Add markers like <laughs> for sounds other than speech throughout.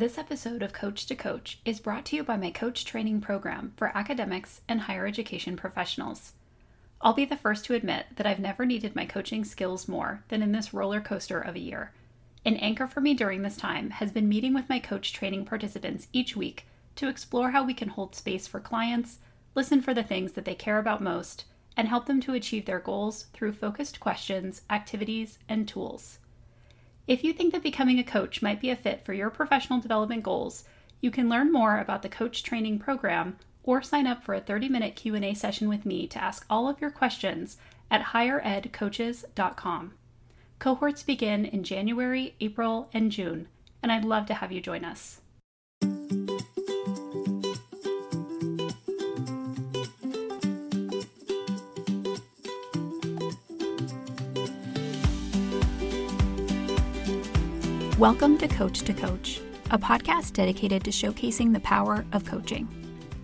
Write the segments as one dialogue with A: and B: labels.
A: This episode of Coach to Coach is brought to you by my coach training program for academics and higher education professionals. I'll be the first to admit that I've never needed my coaching skills more than in this roller coaster of a year. An anchor for me during this time has been meeting with my coach training participants each week to explore how we can hold space for clients, listen for the things that they care about most, and help them to achieve their goals through focused questions, activities, and tools. If you think that becoming a coach might be a fit for your professional development goals, you can learn more about the coach training program or sign up for a 30-minute Q&A session with me to ask all of your questions at higheredcoaches.com. Cohorts begin in January, April, and June, and I'd love to have you join us. Welcome to Coach to Coach, a podcast dedicated to showcasing the power of coaching.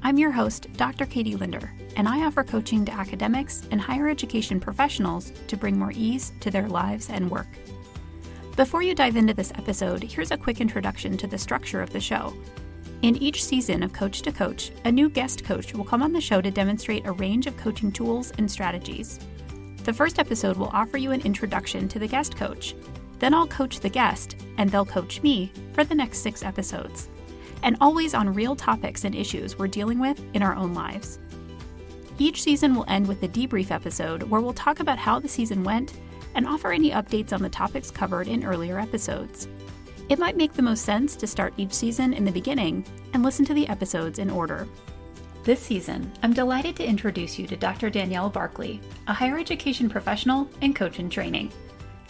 A: I'm your host, Dr. Katie Linder, and I offer coaching to academics and higher education professionals to bring more ease to their lives and work. Before you dive into this episode, here's a quick introduction to the structure of the show. In each season of Coach to Coach, a new guest coach will come on the show to demonstrate a range of coaching tools and strategies. The first episode will offer you an introduction to the guest coach, then I'll coach the guest, and they'll coach me for the next six episodes. And always on real topics and issues we're dealing with in our own lives. Each season will end with a debrief episode where we'll talk about how the season went and offer any updates on the topics covered in earlier episodes. It might make the most sense to start each season in the beginning and listen to the episodes in order. This season, I'm delighted to introduce you to Dr. Danielle Barkley, a higher education professional and coach in training.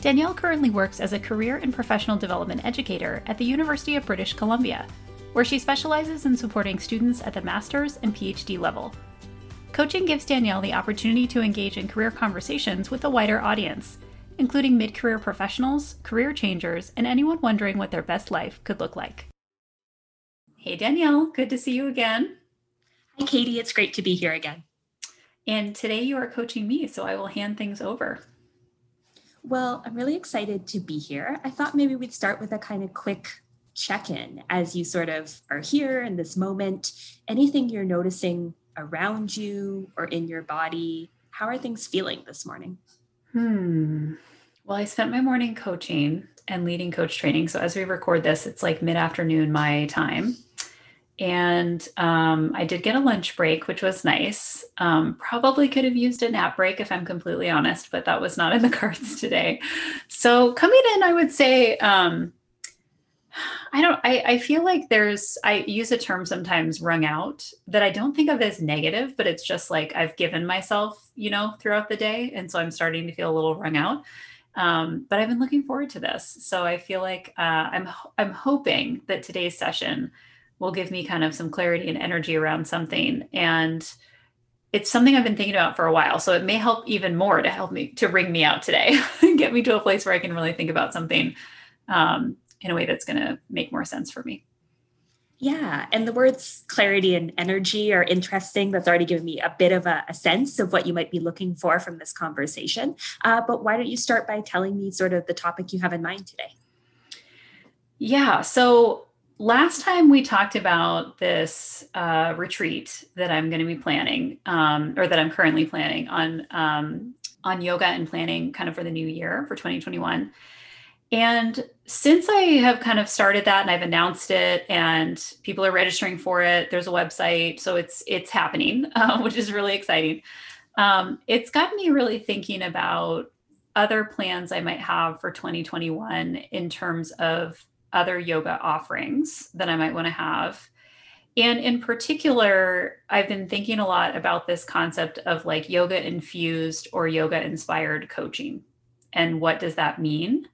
A: Danielle currently works as a career and professional development educator at the University of British Columbia, where she specializes in supporting students at the master's and PhD level. Coaching gives Danielle the opportunity to engage in career conversations with a wider audience, including mid career professionals, career changers, and anyone wondering what their best life could look like. Hey, Danielle, good to see you again.
B: Hi, Katie. It's great to be here again.
A: And today you are coaching me, so I will hand things over.
B: Well, I'm really excited to be here. I thought maybe we'd start with a kind of quick check in as you sort of are here in this moment. Anything you're noticing around you or in your body? How are things feeling this morning?
A: Hmm. Well, I spent my morning coaching and leading coach training. So as we record this, it's like mid afternoon my time and um, I did get a lunch break, which was nice. Um, probably could have used a nap break if I'm completely honest, but that was not in the <laughs> cards today. So coming in, I would say, um, I don't. I, I feel like there's. I use a term sometimes, wrung out, that I don't think of as negative, but it's just like I've given myself, you know, throughout the day, and so I'm starting to feel a little wrung out. Um, but I've been looking forward to this, so I feel like uh, I'm. I'm hoping that today's session will give me kind of some clarity and energy around something. And it's something I've been thinking about for a while. So it may help even more to help me to wring me out today <laughs> and get me to a place where I can really think about something um, in a way that's going to make more sense for me.
B: Yeah. And the words clarity and energy are interesting. That's already given me a bit of a, a sense of what you might be looking for from this conversation. Uh, but why don't you start by telling me sort of the topic you have in mind today?
A: Yeah. So last time we talked about this uh, retreat that I'm going to be planning, um, or that I'm currently planning on um, on yoga and planning, kind of for the new year for 2021. And since I have kind of started that and I've announced it, and people are registering for it, there's a website, so it's it's happening, <laughs> uh, which is really exciting. Um, it's gotten me really thinking about other plans I might have for 2021 in terms of other yoga offerings that I might want to have. And in particular, I've been thinking a lot about this concept of like yoga infused or yoga inspired coaching. And what does that mean?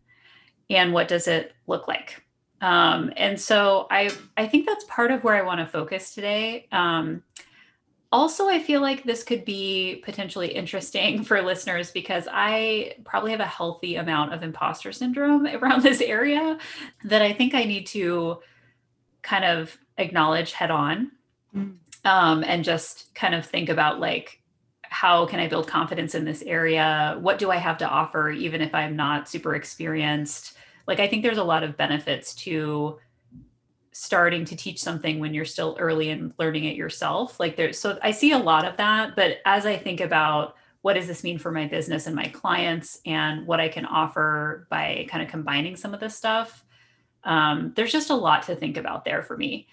A: And what does it look like? Um, and so I, I think that's part of where I want to focus today. Um, also, I feel like this could be potentially interesting <laughs> for listeners because I probably have a healthy amount of imposter syndrome <laughs> around this area that I think I need to kind of acknowledge head on mm. um, and just kind of think about like, how can I build confidence in this area? What do I have to offer, even if I'm not super experienced? Like, I think there's a lot of benefits to starting to teach something when you're still early and learning it yourself. Like there's so I see a lot of that, but as I think about what does this mean for my business and my clients and what I can offer by kind of combining some of this stuff, um, there's just a lot to think about there for me.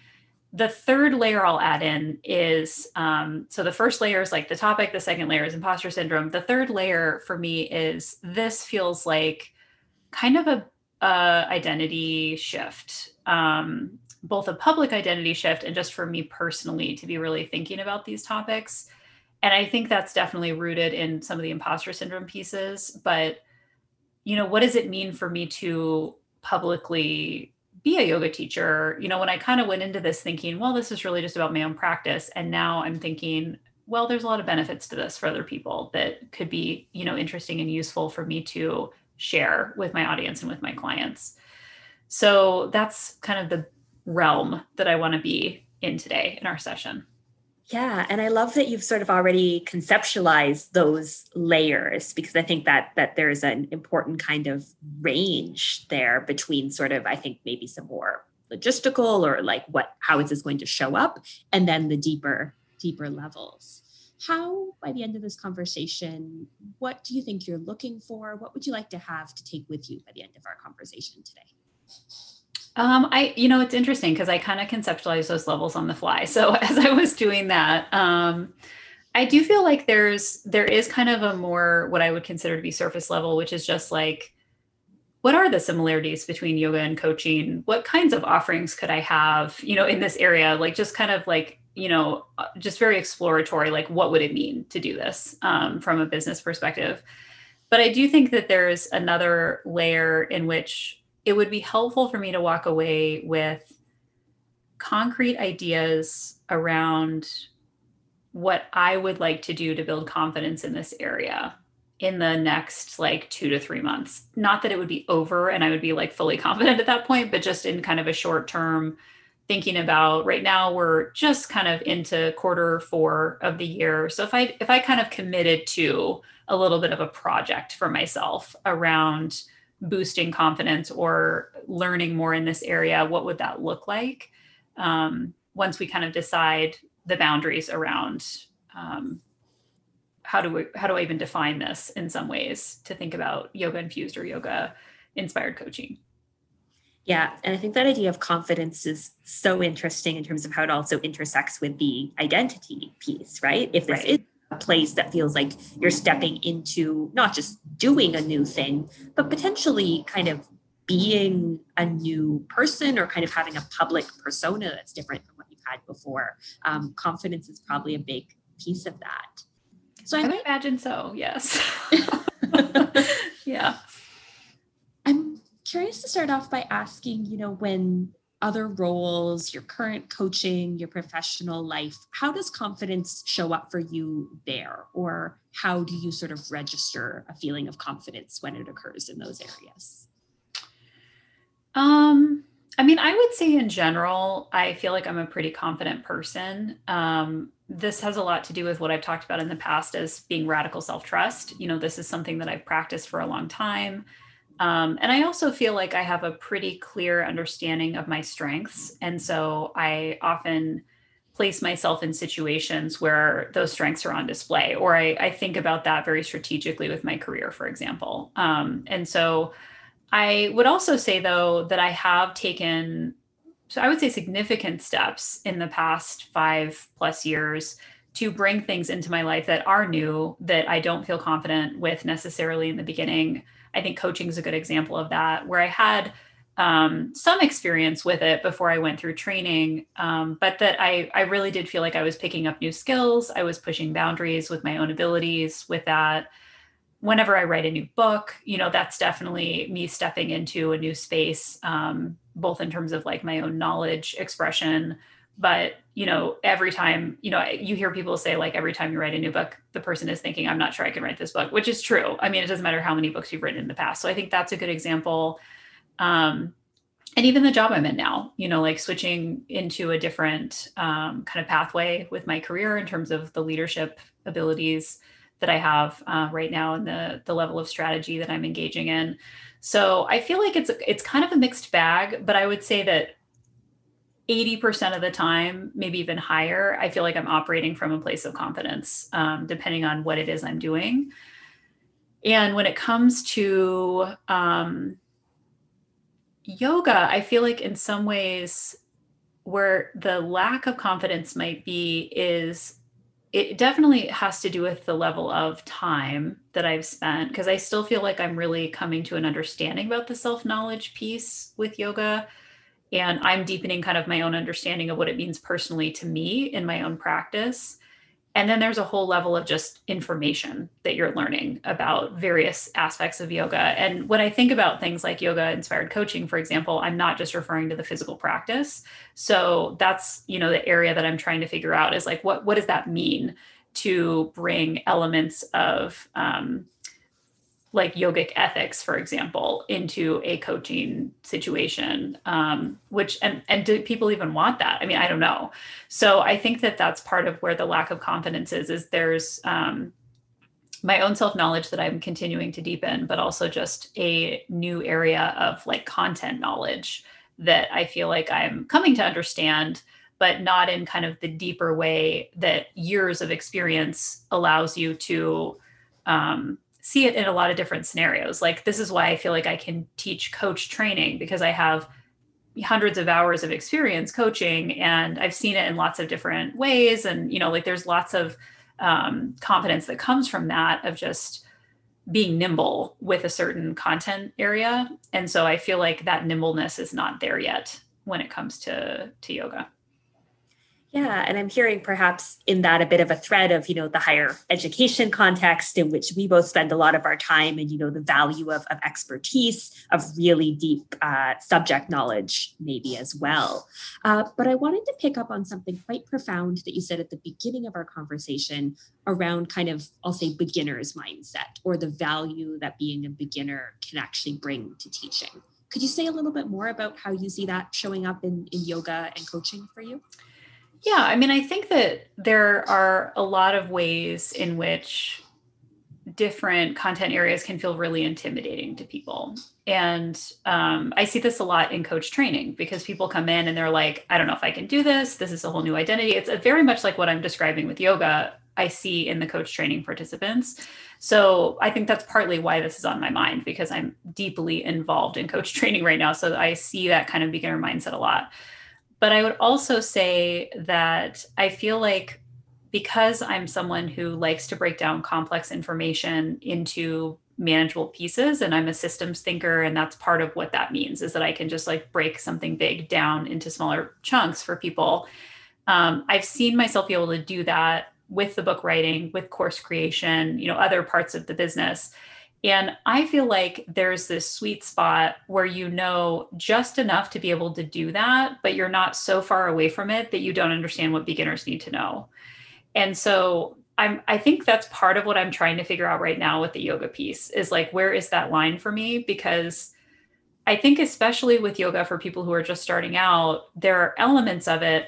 A: The third layer I'll add in is um, so the first layer is like the topic, the second layer is imposter syndrome. The third layer for me is this feels like kind of a, a identity shift. Um, both a public identity shift and just for me personally to be really thinking about these topics. And I think that's definitely rooted in some of the imposter syndrome pieces. But, you know, what does it mean for me to publicly be a yoga teacher? You know, when I kind of went into this thinking, well, this is really just about my own practice. And now I'm thinking, well, there's a lot of benefits to this for other people that could be, you know, interesting and useful for me to share with my audience and with my clients. So that's kind of the realm that I want to be in today in our session.
B: Yeah, and I love that you've sort of already conceptualized those layers because I think that that there's an important kind of range there between sort of I think maybe some more logistical or like what how is this going to show up and then the deeper deeper levels. How by the end of this conversation what do you think you're looking for? What would you like to have to take with you by the end of our conversation today?
A: Um, I, you know, it's interesting because I kind of conceptualize those levels on the fly. So <laughs> as I was doing that, um, I do feel like there's there is kind of a more what I would consider to be surface level, which is just like, what are the similarities between yoga and coaching? What kinds of offerings could I have, you know, in this area? Like just kind of like, you know, uh, just very exploratory. Like, what would it mean to do this um, from a business perspective? But I do think that there's another layer in which it would be helpful for me to walk away with concrete ideas around what I would like to do to build confidence in this area in the next like two to three months. Not that it would be over and I would be like fully <laughs> confident at that point, but just in kind of a short term thinking about right now we're just kind of into quarter four of the year. So if I if I kind of committed to a little bit of a project for myself around boosting confidence or learning more in this area, what would that look like um, once we kind of decide the boundaries around um, how do we how do I even define this in some ways to think about yoga infused or yoga inspired coaching.
B: Yeah, and I think that idea of confidence is so interesting in terms of how it also intersects with the identity piece, right? If this right. is a place that feels like you're stepping into not just doing a new thing, but potentially kind of being a new person or kind of having a public persona that's different from what you've had before. Um, confidence is probably a big piece of that.
A: So I, I might imagine so. Yes. <laughs> <laughs> yeah.
B: I'm curious to start off by asking, you know, when other roles, your current coaching, your professional life, how does confidence show up for you there? Or how do you sort of register a feeling of confidence when it occurs in those areas?
A: Um, I mean, I would say in general, I feel like I'm a pretty confident person. Um, this has a lot to do with what I've talked about in the past as being radical self trust. You know, this is something that I've practiced for a long time. Um, and I also feel like I have a pretty clear understanding of my strengths. And so I often place myself in situations where those strengths are on display, or I, I think about that very strategically with my career, for example. Um, and so I would also say, though, that I have taken, so I would say, significant steps in the past five plus years to bring things into my life that are new that I don't feel confident with necessarily in the beginning. I think coaching is a good example of that, where I had um, some experience with it before I went through training, um, but that I, I really did feel like I was picking up new skills. I was pushing boundaries with my own abilities with that. Whenever I write a new book, you know, that's definitely me stepping into a new space, um, both in terms of like my own knowledge expression, but you know every time you know you hear people say like every time you write a new book the person is thinking i'm not sure i can write this book which is true. I mean it doesn't matter how many books you've written in the past. So i think that's a good example. Um, and even the job i'm in now you know like switching into a different um, kind of pathway with my career in terms of the leadership abilities that i have uh, right now and the the level of strategy that i'm engaging in. So i feel like it's it's kind of a mixed bag but i would say that 80% of the time, maybe even higher, I feel like I'm operating from a place of confidence, um, depending on what it is I'm doing. And when it comes to um, yoga, I feel like in some ways, where the lack of confidence might be is it definitely has to do with the level of time that I've spent because I still feel like I'm really coming to an understanding about the self knowledge piece with yoga and i'm deepening kind of my own understanding of what it means personally to me in my own practice. And then there's a whole level of just information that you're learning about various aspects of yoga. And when i think about things like yoga inspired coaching for example i'm not just referring to the physical practice. So that's you know the area that i'm trying to figure out is like what what does that mean to bring elements of um, like yogic ethics for example into a coaching situation um, which and and do people even want that? I mean i don't know. So i think that that's part of where the lack of confidence is is there's um, my own self knowledge that i'm continuing to deepen but also just a new area of like content knowledge that i feel like i'm coming to understand but not in kind of the deeper way that years of experience allows you to um, see it in a lot of different scenarios. Like this is why I feel like I can teach coach training because I have hundreds of hours of experience coaching and I've seen it in lots of different ways. And, you know, like there's lots of um, confidence that comes from that of just being nimble with a certain content area. And so I feel like that nimbleness is not there yet when it comes to, to yoga.
B: Yeah, and I'm hearing perhaps in that a bit of a thread of, you know, the higher education context in which we both spend a lot of our time and, you know, the value of, of expertise, of really deep uh, subject knowledge, maybe as well. Uh, but I wanted to pick up on something quite profound that you said at the beginning of our conversation around kind of, I'll say, beginner's mindset or the value that being a beginner can actually bring to teaching. Could you say a little bit more about how you see that showing up in, in yoga and coaching for you?
A: Yeah, I mean, I think that there are a lot of ways in which different content areas can feel really intimidating to people. And um, I see this a lot in coach training because people come in and they're like, I don't know if I can do this. This is a whole new identity. It's very much like what I'm describing with yoga, I see in the coach training participants. So I think that's partly why this is on my mind because I'm deeply involved in coach <laughs> training right now. So I see that kind of beginner mindset a lot. But I would also say that I feel like because I'm someone who likes to break down complex information into manageable pieces and I'm a systems thinker and that's part of what that means is that I can just like break something big down into smaller chunks for people. Um, I've seen myself be able to do that with the book writing, with course creation, you know, other parts of the business. And I feel like there's this sweet spot where you know just enough to be able to do that, but you're not so far away from it that you don't understand what beginners need to know. And so I'm I think that's part of what I'm trying to figure out right now with the yoga piece is like where is that line for me because I think especially with yoga for people who are just starting out, there are elements of it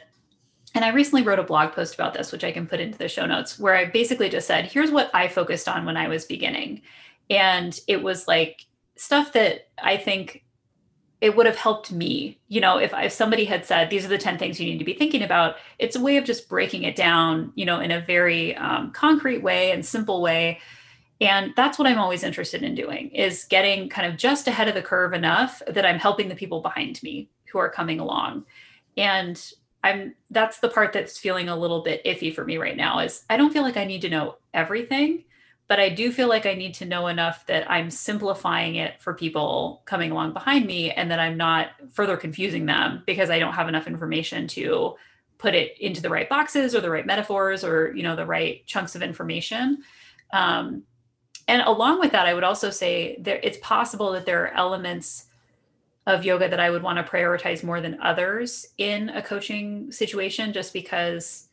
A: and I recently wrote a blog post about this, which I can put into the show notes, where I basically just said, here's what I focused on when I was beginning. And it was like stuff that I think it would have helped me. You know, if, if somebody had said, these are the 10 things you need to be thinking about, it's a way of just breaking it down, you know, in a very um, concrete way and simple way. And that's what I'm always interested in doing is getting kind of just ahead of the curve enough that I'm helping the people behind me who are coming along. And I'm that's the part that's feeling a little bit iffy for me right now is I don't feel like I need to know everything but I do feel like I need to know enough that I'm simplifying it for people coming along behind me and that I'm not further confusing them because I don't have enough information to put it into the right boxes or the right metaphors or you know the right chunks of information. Um, and along with that, I would also say there it's possible that there are elements of yoga that I would want to prioritize more than others in a coaching situation just because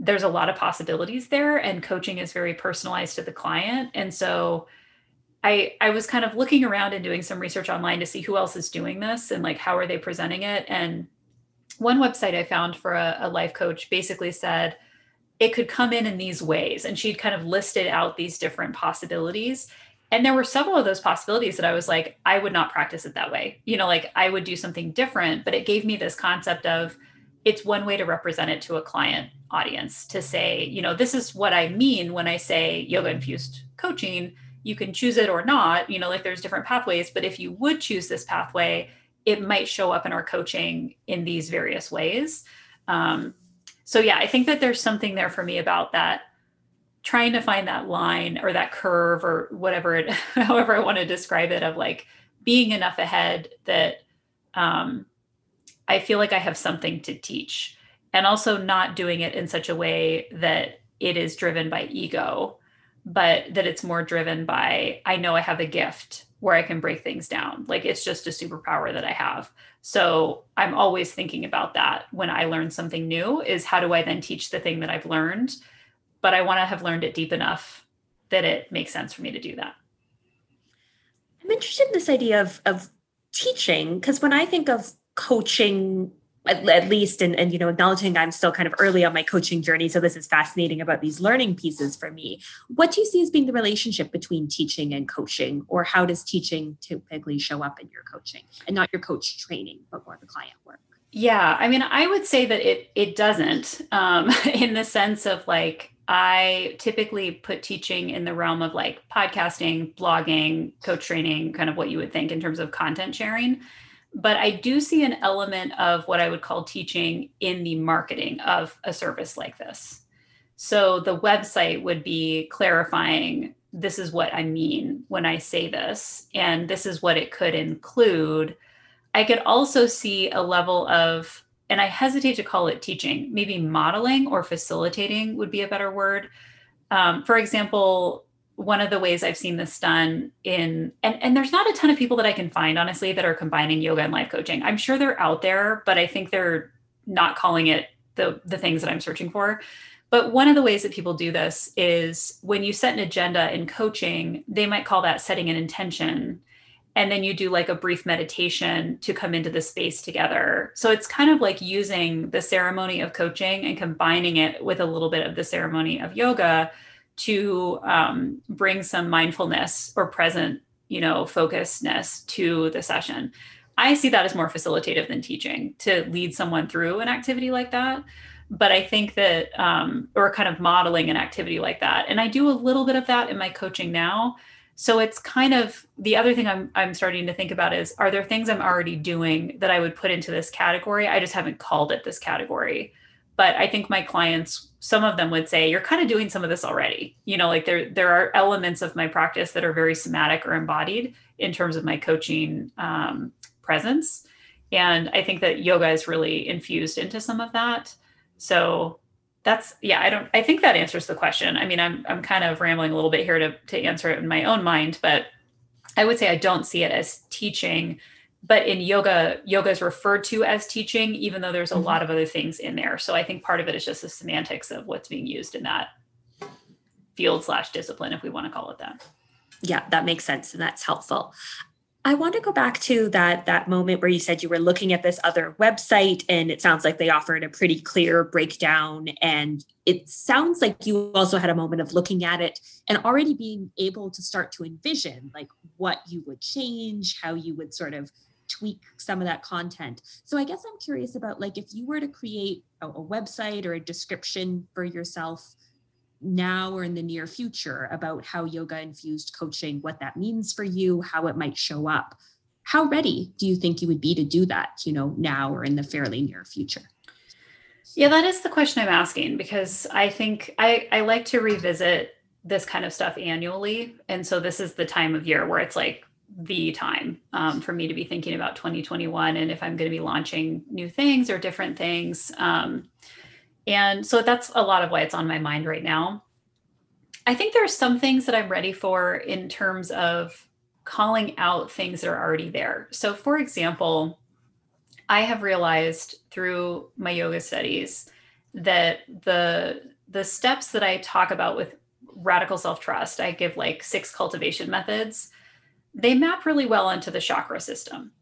A: there's a lot of possibilities there and coaching is very personalized to the client. And so i i was kind of looking around and doing some research online to see who else is doing this and like how are they presenting it. And one website i found for a, a life coach basically said it could come in in these ways and she'd kind of listed out these different possibilities. And there were several of those possibilities that I was like, I would not practice it that way. You know, like I would do something different, but it gave me this concept of it's one way to represent it to a client audience to say, you know, this is what I mean when I say yoga infused coaching. You can choose it or not, you know, like there's different pathways, but if you would choose this pathway, it might show up in our coaching in these various ways. Um, so, yeah, I think that there's something there for me about that trying to find that line or that curve or whatever it <laughs> however i want to describe it of like being enough ahead that um, i feel like i have something to teach and also not doing it in such a way that it is driven by ego but that it's more driven by i know i have a gift where i can break things down. Like it's just a superpower that i have. So i'm always thinking about that when i learn something new is how do i then teach the thing that i've learned? But I want to have learned it deep enough that it makes sense for me to do that.
B: I'm interested in this idea of of teaching because when I think of coaching, at, at least, and, and you know, acknowledging I'm still kind of early on my coaching journey, so this is fascinating about these learning pieces for me. What do you see as being the relationship between teaching and coaching, or how does teaching typically show up in your coaching, and not your coach training, but more the client work?
A: Yeah, I mean, I would say that it it doesn't, um, <laughs> in the sense of like I typically put teaching in the realm of like podcasting, blogging, coach training, kind of what you would think in terms of content sharing. But I do see an element of what I would call teaching in the marketing of a service like this. So the website would be clarifying this is what I mean when I say this, and this is what it could include. I could also see a level of and I hesitate to call it teaching, maybe modeling or facilitating would be a better word. Um, for example, one of the ways I've seen this done in, and, and there's not a ton of people that I can find, honestly, that are combining yoga and life coaching. I'm sure they're out there, but I think they're not calling it the, the things that I'm searching for. But one of the ways that people do this is when you set an agenda in coaching, they might call that setting an intention and then you do like a brief meditation to come into the space together. So it's kind of like using the ceremony of coaching and combining it with a little bit of the ceremony of yoga to um, bring some mindfulness or present, you know, focusedness to the session. I see that as more facilitative than teaching to lead someone through an activity like that. But I think that, um, or kind of modeling an activity like that. And I do a little bit of that in my coaching now so it's kind of the other thing I'm I'm starting to think about is are there things I'm already doing that I would put into this category? I just haven't called it this category. But I think my clients, some of them would say, you're kind of doing some of this already. You know, like there there are elements of my practice that are very somatic or embodied in terms of my coaching um, presence. And I think that yoga is really infused into some of that. So that's yeah i don't i think that answers the question i mean i'm i'm kind of rambling a little bit here to to answer it in my own mind but i would say i don't see it as teaching but in yoga yoga is referred to as teaching even though there's a mm-hmm. lot of other things in there. So i think part of it is just the semantics of what's being used in that field slash discipline if we want to call it that.
B: Yeah that makes sense and that's helpful. I want to go back to that that moment where you said you were looking at this other website and it sounds like they offered a pretty clear breakdown and it sounds like you also had a moment of looking at it and already being able to start to envision like what you would change, how you would sort of tweak some of that content. So I guess I'm curious about like if you were to create a, a website or a description for yourself now or in the near future about how yoga infused coaching, what that means for you, how it might show up. How ready do you think you would be to do that, you know, now or in the fairly near future?
A: Yeah, that is the question I'm asking because I think I, I like to revisit this kind of stuff annually. And so this is the time of year where it's like the time um, for me to be thinking about 2021 and if I'm going to be launching new things or different things. Um, and so that's a lot of why it's on my mind right now. I think there are some things that I'm ready for in terms of calling out things that are already there. So, for example, I have realized through my yoga studies that the the steps that I talk about with radical self-trust, I give like six cultivation methods, they map really well into the chakra system.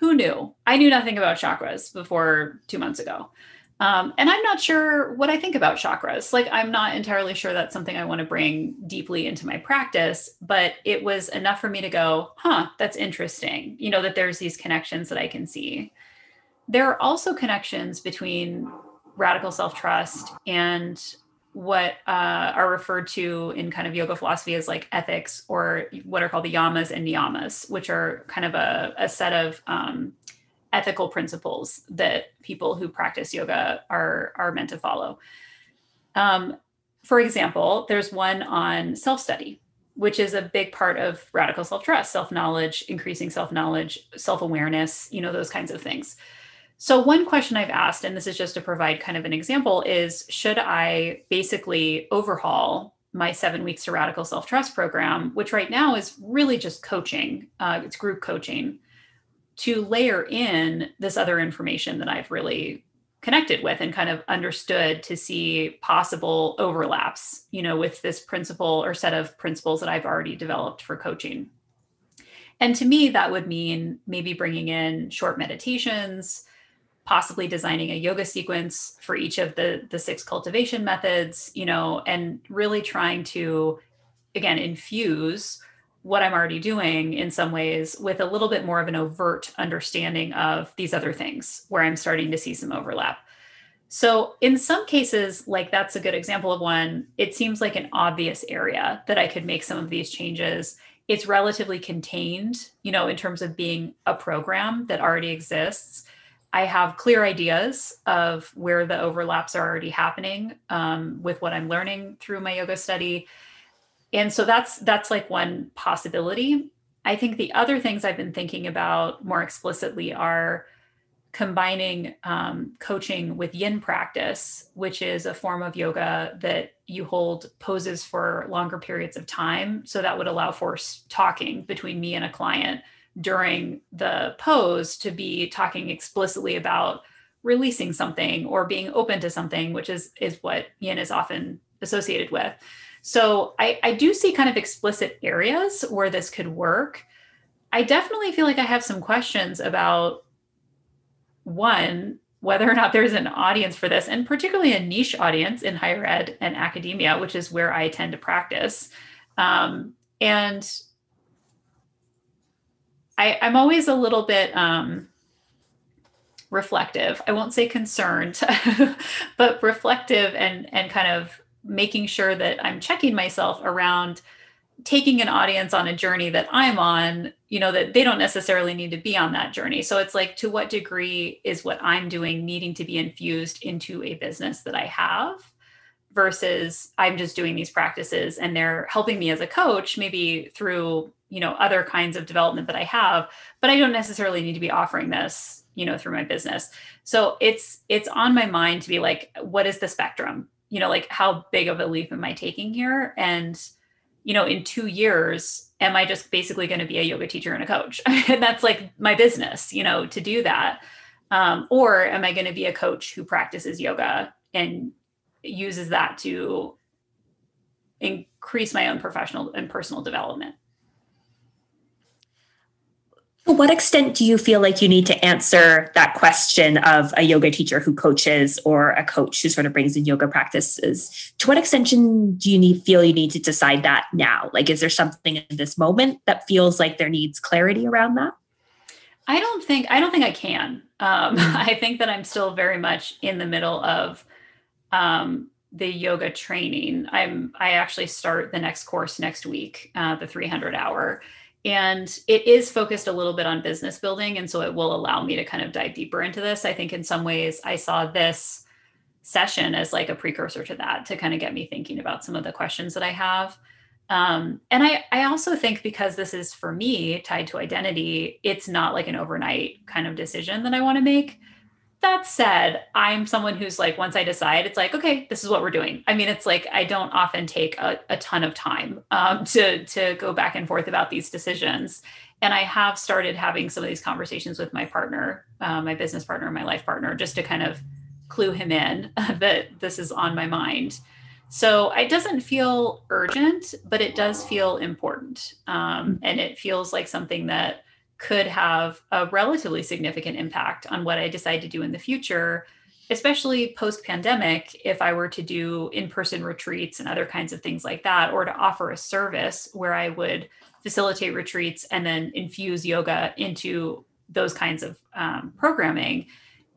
A: Who knew? I knew nothing about chakras before 2 months ago. Um, and I'm not sure what I think about chakras. Like, I'm not entirely sure that's something I want to bring deeply into my practice, but it was enough for me to go, huh, that's interesting. You know, that there's these connections that I can see. There are also connections between radical self trust and what uh, are referred to in kind of yoga philosophy as like ethics or what are called the yamas and niyamas, which are kind of a, a set of um, ethical principles that people who practice yoga are are meant to follow. Um, for example, there's one on self study, which is a big part of radical self trust, self knowledge, increasing self knowledge, self awareness, you know, those kinds of things. So, one question I've asked, and this is just to provide kind of an example, is should I basically overhaul my seven weeks to radical self trust program, which right now is really just coaching, uh, it's group coaching, to layer in this other information that I've really connected with and kind of understood to see possible overlaps, you know, with this principle or set of principles that I've already developed for coaching. And to me, that would mean maybe bringing in short meditations, possibly designing a yoga sequence for each of the the six cultivation methods, you know, and really trying to again infuse what I'm already doing in some ways with a little bit more of an overt understanding of these other things where I'm starting to see some overlap. So, in some cases, like that's a good example of one, it seems like an obvious area that I could make some of these changes. It's relatively contained, you know, in terms of being a program that already exists. I have clear ideas of where the overlaps are already happening um, with what I'm learning through my yoga study. And so that's that's like one possibility. I think the other things i've been thinking about more explicitly are combining um, coaching with yin practice which is a form of yoga that you hold poses for longer periods of time. So that would allow for talking between me and a client during the pose to be talking explicitly about releasing something or being open to something which is is what yin is often associated with so I, I do see kind of explicit areas where this could work. I definitely feel like I have some questions about one, whether or not there's an audience for this, and particularly a niche audience in higher ed and academia, which is where I tend to practice. Um, and I, I'm always a little bit um, reflective. I won't say concerned, <laughs> but reflective and and kind of making sure that I'm checking myself around taking an audience on a journey that I'm on, you know, that they don't necessarily need to be on that journey. So it's like, to what degree is what I'm doing needing to be infused into a business that I have versus I'm just doing these practices and they're helping me as a coach, maybe through, you know, other kinds of development that I have, but I don't necessarily need to be offering this, you know, through my business. So it's, it's on my mind to be like, what is the spectrum? you know, like how big of a leap am I taking here? And, you know, in two years, am I just basically going to be a yoga teacher and a coach? <laughs> and that's like my business, you know, to do that. Um, or am I going to be a coach who practices yoga and uses that to increase my own professional and personal development?
B: To what extent do you feel like you need to answer that question of a yoga teacher who coaches or a coach who sort of brings in yoga practices? To what extent do you need feel you need to decide that now? Like, is there something in this moment that feels like there needs clarity around that?
A: I don't think I don't think I can. Um, mm-hmm. <laughs> I think that I'm still very much in the middle of um, the yoga training. I'm I actually start the next course next week, uh, the 300 hour and it is focused a little bit on business building and so it will allow me to kind of dive deeper into this. I think in some ways i saw this session as like a precursor to that to kind of get me thinking about some of the questions that i have. Um, and I, I also think because this is for me tied to identity it's not like an overnight kind of decision that i want to make that said, I'm someone who's like, once I decide, it's like, okay, this is what we're doing. I mean, it's like I don't often take a, a ton of time um, to to go back and forth about these decisions. And I have started having some of these conversations with my partner, uh, my business partner, my life partner, just to kind of clue him in <laughs> that this is on my mind. So it doesn't feel urgent, but it does feel important. Um, and it feels like something that could have a relatively significant impact on what I decide to do in the future especially post pandemic, if I were to do in person retreats and other kinds of things like that, or to offer a service where I would facilitate retreats and then infuse yoga into those kinds of um, programming.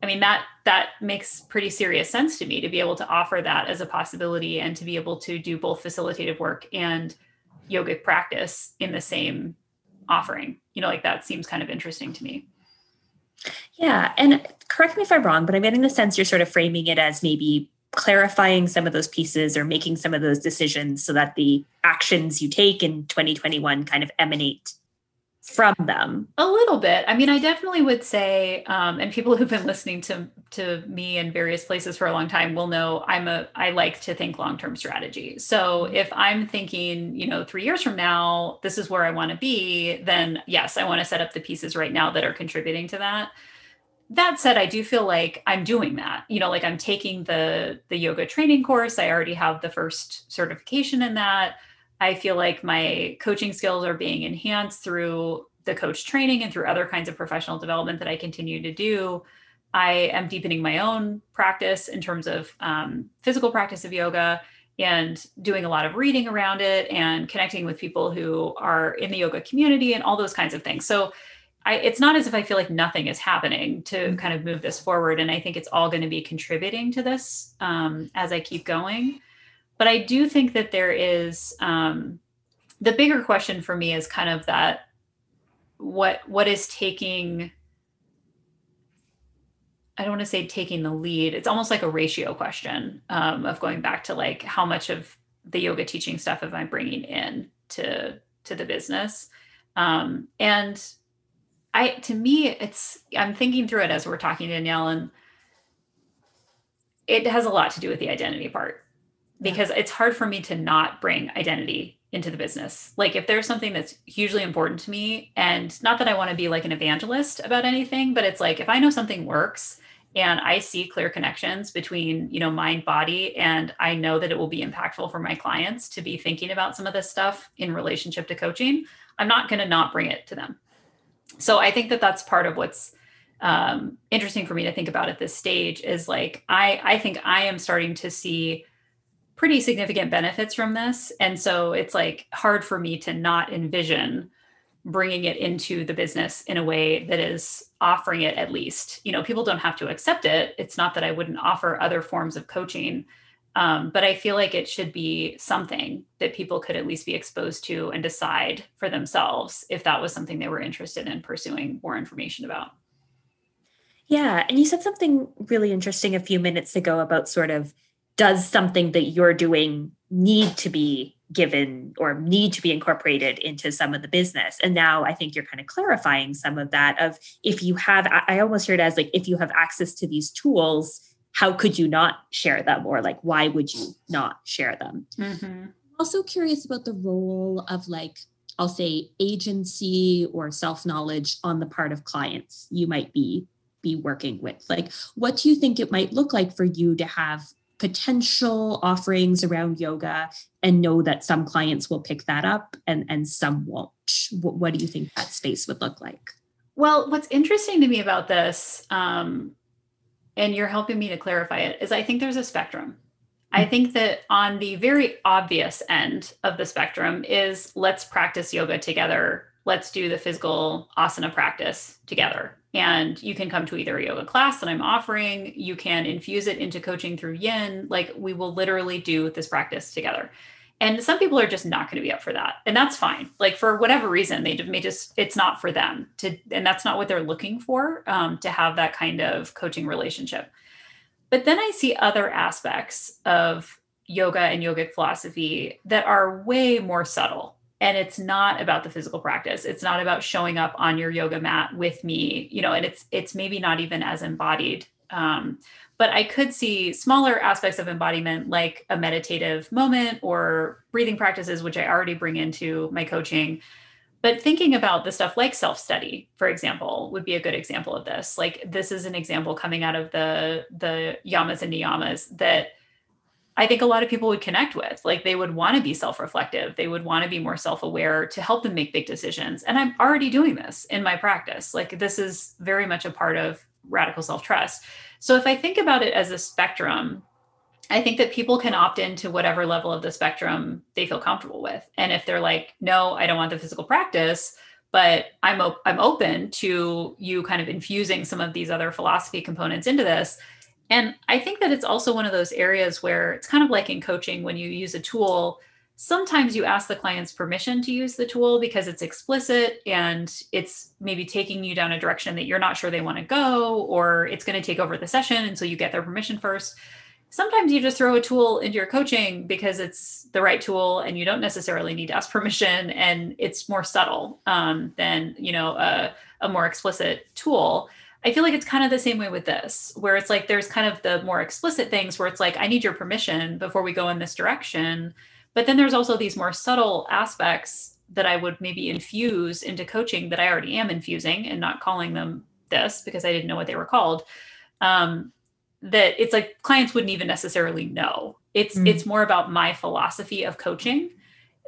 A: I mean that that makes pretty serious sense to me to be able to offer that as a possibility and to be able to do both facilitative work and yogic practice in the same offering. You know, like that seems kind of interesting to me.
B: Yeah. And correct me if I'm wrong, but I'm getting the sense you're sort of framing it as maybe clarifying some of those pieces or making some of those decisions so that the actions you take in 2021 kind of emanate from them.
A: A little bit. I mean i definitely would say um, and people <laughs> who've been listening to to me in various places for a long time will know i'm a i like to think long-term strategy. So if i'm thinking you know three years from now this is where i want to be then yes i want to set up the pieces right now that are contributing to that. That said i do feel like i'm doing that. You know like i'm taking the the yoga training course. I already have the first certification in that I feel like my coaching skills are being enhanced through the coach training and through other kinds of professional development that I continue to do. I am deepening my own practice in terms of um, physical practice of yoga and doing a lot of reading around it and connecting with people who are in the yoga community and all those kinds of things. So I, it's not as if I feel like nothing is happening to mm-hmm. kind of move this forward. And I think it's all going to be contributing to this um, as I keep going. But I do think that there is um, the bigger question for me is kind of that what what is taking I don't want to say taking the lead. It's almost like a ratio question um, of going back to like how much of the yoga teaching stuff am I bringing in to to the business, um, and I to me it's I'm thinking through it as we're talking to Danielle, and it has a lot to do with the identity part because it's hard for me to not bring identity into the business. Like if there's something that's hugely important to me and not that I want to be like an evangelist about anything, but it's like if I know something works and I see clear connections between, you know, mind body and I know that it will be impactful for my clients to be thinking about some of this stuff in relationship to coaching, I'm not going to not bring it to them. So I think that that's part of what's um, interesting for me to think about at this stage is like I I think I am starting to see pretty significant benefits from this. And so it's like hard for me to not envision bringing it into the business in a way that is offering it at least. You know, people don't have to accept it. It's not that I wouldn't offer other forms of coaching. Um, but I feel like it should be something that people could at least be exposed to and decide for themselves if that was something they were interested in pursuing more information about.
B: Yeah. And you said something really interesting a few minutes ago about sort of does something that you're doing need to be given or need to be incorporated into some of the business. And now i think you're kind of clarifying some of that of if you have i almost heard it as like if you have access to these tools how could you not share them? Or like why would you not share them?
C: Mm-hmm. also curious about the role of like i'll say agency or self knowledge on the part of clients you might be be working with. Like what do you think it might look like for you to have potential offerings around yoga and know that some clients will pick that up and, and some won't. What, what do you think that space would look like?
A: Well, what's interesting to me about this, um, and you're helping me to clarify it, is I think there's a spectrum. I think that on the very obvious end of the spectrum is let's practice yoga together. Let's do the physical asana practice together and you can come to either a yoga class that I'm offering, you can infuse it into coaching through yin. Like we will literally do this practice together. And some people are just not going to be up for that. And that's fine. Like for whatever reason, they may just, it's not for them to, and that's not what they're looking for um, to have that kind of coaching relationship. But then I see other aspects of yoga and yogic philosophy that are way more subtle and it's not about the physical practice. It's not about showing up on your yoga mat with me you know and it's it's maybe not even as embodied. Um, but i could see smaller aspects of embodiment like a meditative moment or breathing practices which i already bring into my coaching. But thinking about the stuff like self study for example would be a good example of this. Like this is an example coming out of the the yamas and niyamas that I think a lot of people would connect with. Like they would want to be self reflective, they would want to be more self aware to help them make big decisions. And I'm already doing this in my practice. Like this is very much a part of radical self trust. So if I think about it as a spectrum, I think that people can opt into whatever level of the spectrum they feel comfortable with. And if they're like, no, I don't want the physical practice, but I'm op- I'm open to you kind of infusing some of these other philosophy components into this. And I think that it's also one of those areas where it's kind of like in coaching when you use a tool, sometimes you ask the client's permission to use the tool because it's explicit and it's maybe taking you down a direction that you're not sure they want to go or it's going to take over the session and so you get their permission first. Sometimes you just throw a tool into your coaching because it's the right tool and you don't necessarily need to ask <laughs> permission and it's more subtle um, than you know a, a more explicit tool i feel like it's kind of the same way with this where it's like there's kind of the more explicit things where it's like i need your permission before we go in this direction but then there's also these more subtle aspects that i would maybe infuse into coaching that i already am infusing and not calling them this because i didn't know what they were called um, that it's like clients wouldn't even necessarily know. It's mm. it's more about my philosophy of coaching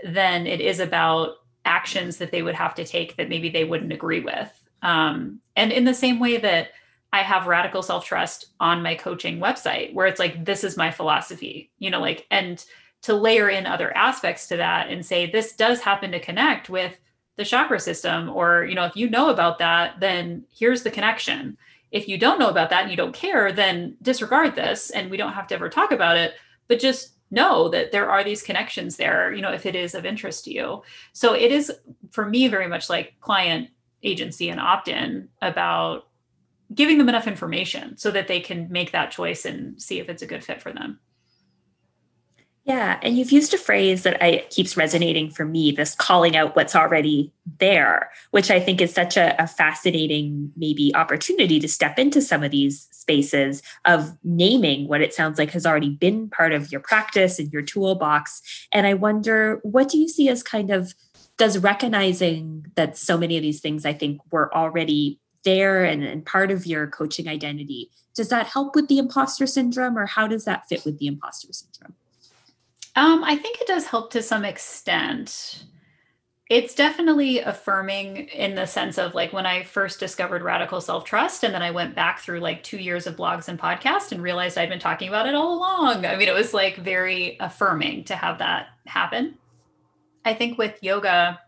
A: than it is about actions that they would have to take that maybe they wouldn't agree with. Um, and in the same way that I have radical self trust on my coaching website, where it's like this is my philosophy, you know, like and to layer in other aspects to that and say this does happen to connect with the chakra system or you know if you know about that then here's the connection if you don't know about that and you don't care, then disregard this and we don't have to ever talk about it. But just know that there are these connections there, you know, if it is of interest to you. So it is for me very much like client agency and opt in about giving them enough information so that they can make that choice and see if it's a good fit for them.
B: Yeah, and you've used a phrase that I keeps resonating for me, this calling out what's already there, which I think is such a, a, fascinating maybe opportunity to step into some of these spaces of naming what it sounds like has already been part of your practice and your toolbox. And I wonder, what do you see as kind of does recognizing that so many of these things I think were already there and, and part of your coaching identity, does that help with the imposter syndrome or how does that fit with the imposter syndrome?
A: Um, I think it does help to some extent. It's definitely affirming in the sense of like when I first discovered radical self trust, and then I went back through like two years of blogs and podcasts and realized I'd been talking about it all along. I mean, it was like very affirming to have that happen. I think with yoga,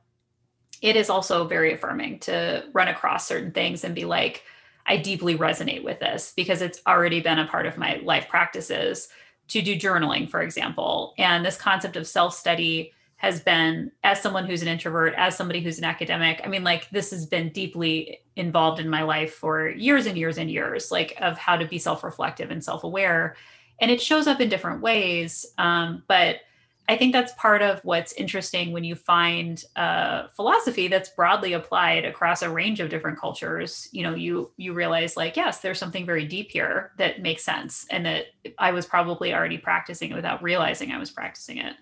A: it is also very affirming to run across certain things and be like, I deeply resonate with this because it's already been a part of my life practices to do journaling, for example. And this concept of self study has been, as someone who's an introvert, as somebody who's an academic, I mean, like this has been deeply involved in my life for years and years and years, like of how to be self reflective and self aware. And it shows up in different ways. Um, but I think that's part of what's interesting when you find a philosophy that's broadly applied across a range of different cultures. You know, you you realize like, yes, there's something very deep here that makes sense, and that I was probably already practicing it without realizing I was practicing it.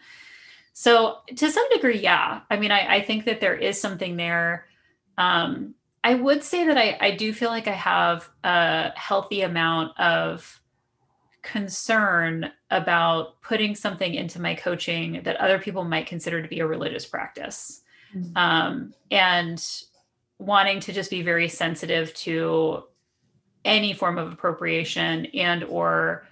A: So to some degree, yeah. I mean, I, I think that there is something there. Um, I would say that I, I do feel like I have a healthy amount of concern about putting something into my coaching that other people might consider to be a religious practice mm-hmm. um, and wanting to just be very sensitive to any form of appropriation and or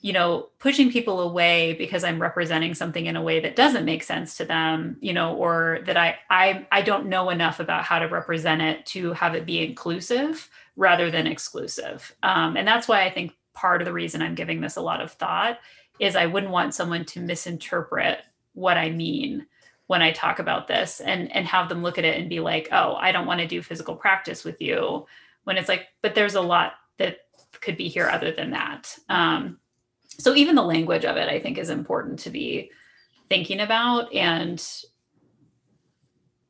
A: you know pushing people away because i'm representing something in a way that doesn't make sense to them you know or that i i i don't know enough about how to represent it to have it be inclusive rather than exclusive um, and that's why i think part of the reason I'm giving this a lot of thought is I wouldn't want someone to misinterpret what I mean when I talk about this and and have them look at it and be like, "Oh, I don't want to do physical practice with you." When it's like, but there's a lot that could be here other than that. Um, so even the language of it, I think, is important to be thinking about. And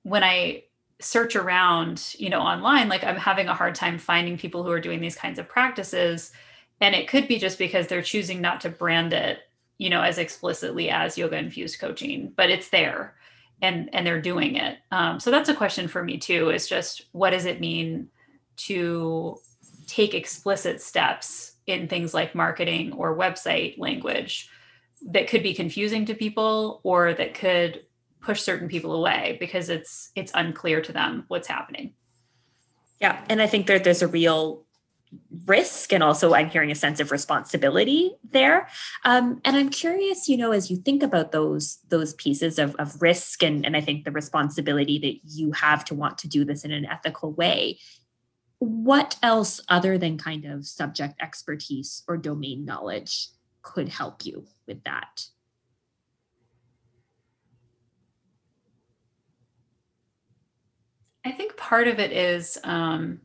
A: when I search around, you know, online, like I'm having a hard time finding people who are doing these kinds of practices and it could be just because they're choosing not to brand it you know as explicitly as yoga infused coaching but it's there and and they're doing it. Um, so that's a question for me too is just what does it mean to take explicit steps in things like marketing or website language that could be confusing to people or that could push certain people away because it's it's unclear to them what's happening?
B: Yeah and i think that there's a real risk and also i'm hearing a sense of responsibility there. Um, and i'm curious you know as you think about those those pieces of, of risk and, and i think the responsibility that you have to want to do this in an ethical way what else other than kind of subject expertise or domain knowledge could help you with that?
A: I think part of it is um,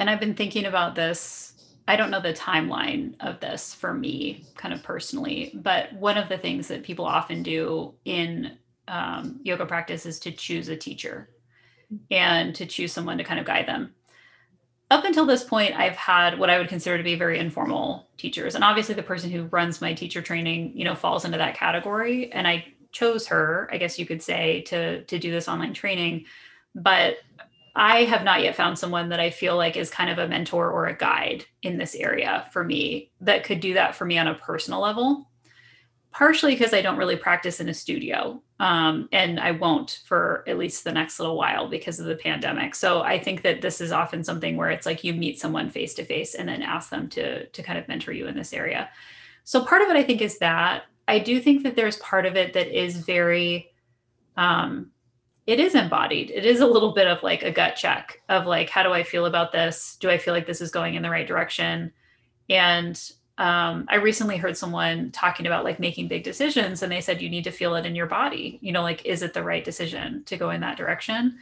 A: and I've been thinking about this. I don't know the timeline of this for me, kind of personally, but one of the things that people often do in um, yoga practice is to choose a teacher and to choose someone to kind of guide them. Up until this point, I've had what I would consider to be very informal teachers. And obviously, the person who runs my teacher training, you know, falls into that category. And I chose her, I guess you could say, to, to do this online training. But I have not yet found someone that I feel like is kind of a mentor or a guide in this area for me that could do that for me on a personal level. Partially because I don't really practice in a studio, um, and I won't for at least the next little while because of the pandemic. So I think that this is often something where it's like you meet someone face to face and then ask them to to kind of mentor you in this area. So part of it, I think, is that I do think that there's part of it that is very um, it is embodied. It is a little bit of like a gut check of like, how do I feel about this? Do I feel like this is going in the right direction? And um, I recently heard someone talking about like making big decisions, and they said you need to feel it in your body. You know, like, is it the right decision to go in that direction?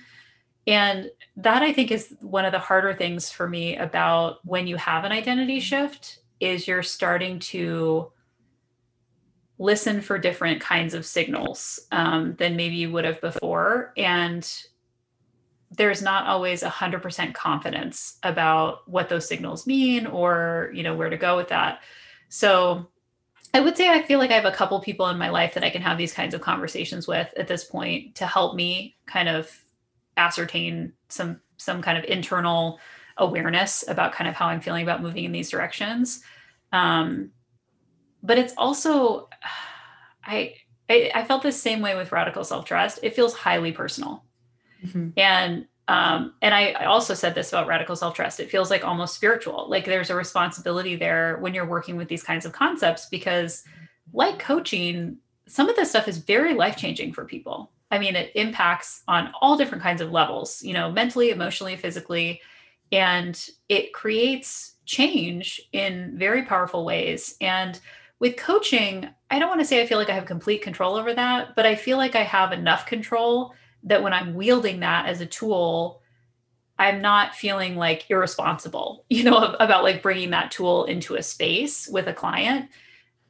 A: And that I think is one of the harder things for me about when you have an identity shift is you're starting to listen for different kinds of signals um, than maybe you would have before. And there's not always 100% confidence about what those signals mean or you know where to go with that so i would say i feel like i have a couple people in my life that i can have these kinds of conversations with at this point to help me kind of ascertain some some kind of internal awareness about kind of how i'm feeling about moving in these directions um, but it's also <sighs> I, I, I felt the same way with radical self trust. It feels highly personal, mm-hmm. and um, and I, I also said this about radical self trust. It feels like almost spiritual. Like there's a responsibility there when you're working with these kinds of concepts because, like coaching, some of this stuff is very life changing for people. I mean, it impacts on all different kinds of levels. You know, mentally, emotionally, physically, and it creates change in very powerful ways. And with coaching, I don't want to say I feel like I have complete control over that, but I feel like I have enough control that when I'm wielding that as a tool, I'm not feeling like irresponsible, <laughs> you know, about like bringing that tool into a space with a client.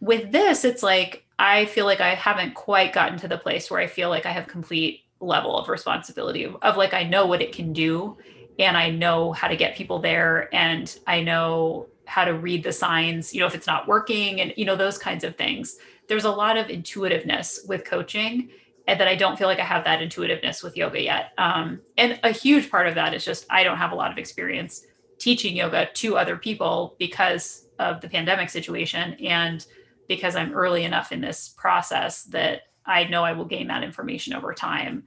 A: With this, it's like I feel like I haven't quite gotten to the place where I feel like I have complete level of responsibility of, of like I know what it can do and I know how to get people there and I know how to read the signs, you know, if it's not working and, you know, those kinds of things. There's a lot of intuitiveness with coaching and that I don't feel like I have that intuitiveness with yoga yet. Um, and a huge part of that is just I don't have a lot of experience teaching yoga to other people because of the pandemic situation and because I'm early enough in this process that I know I will gain that information over time.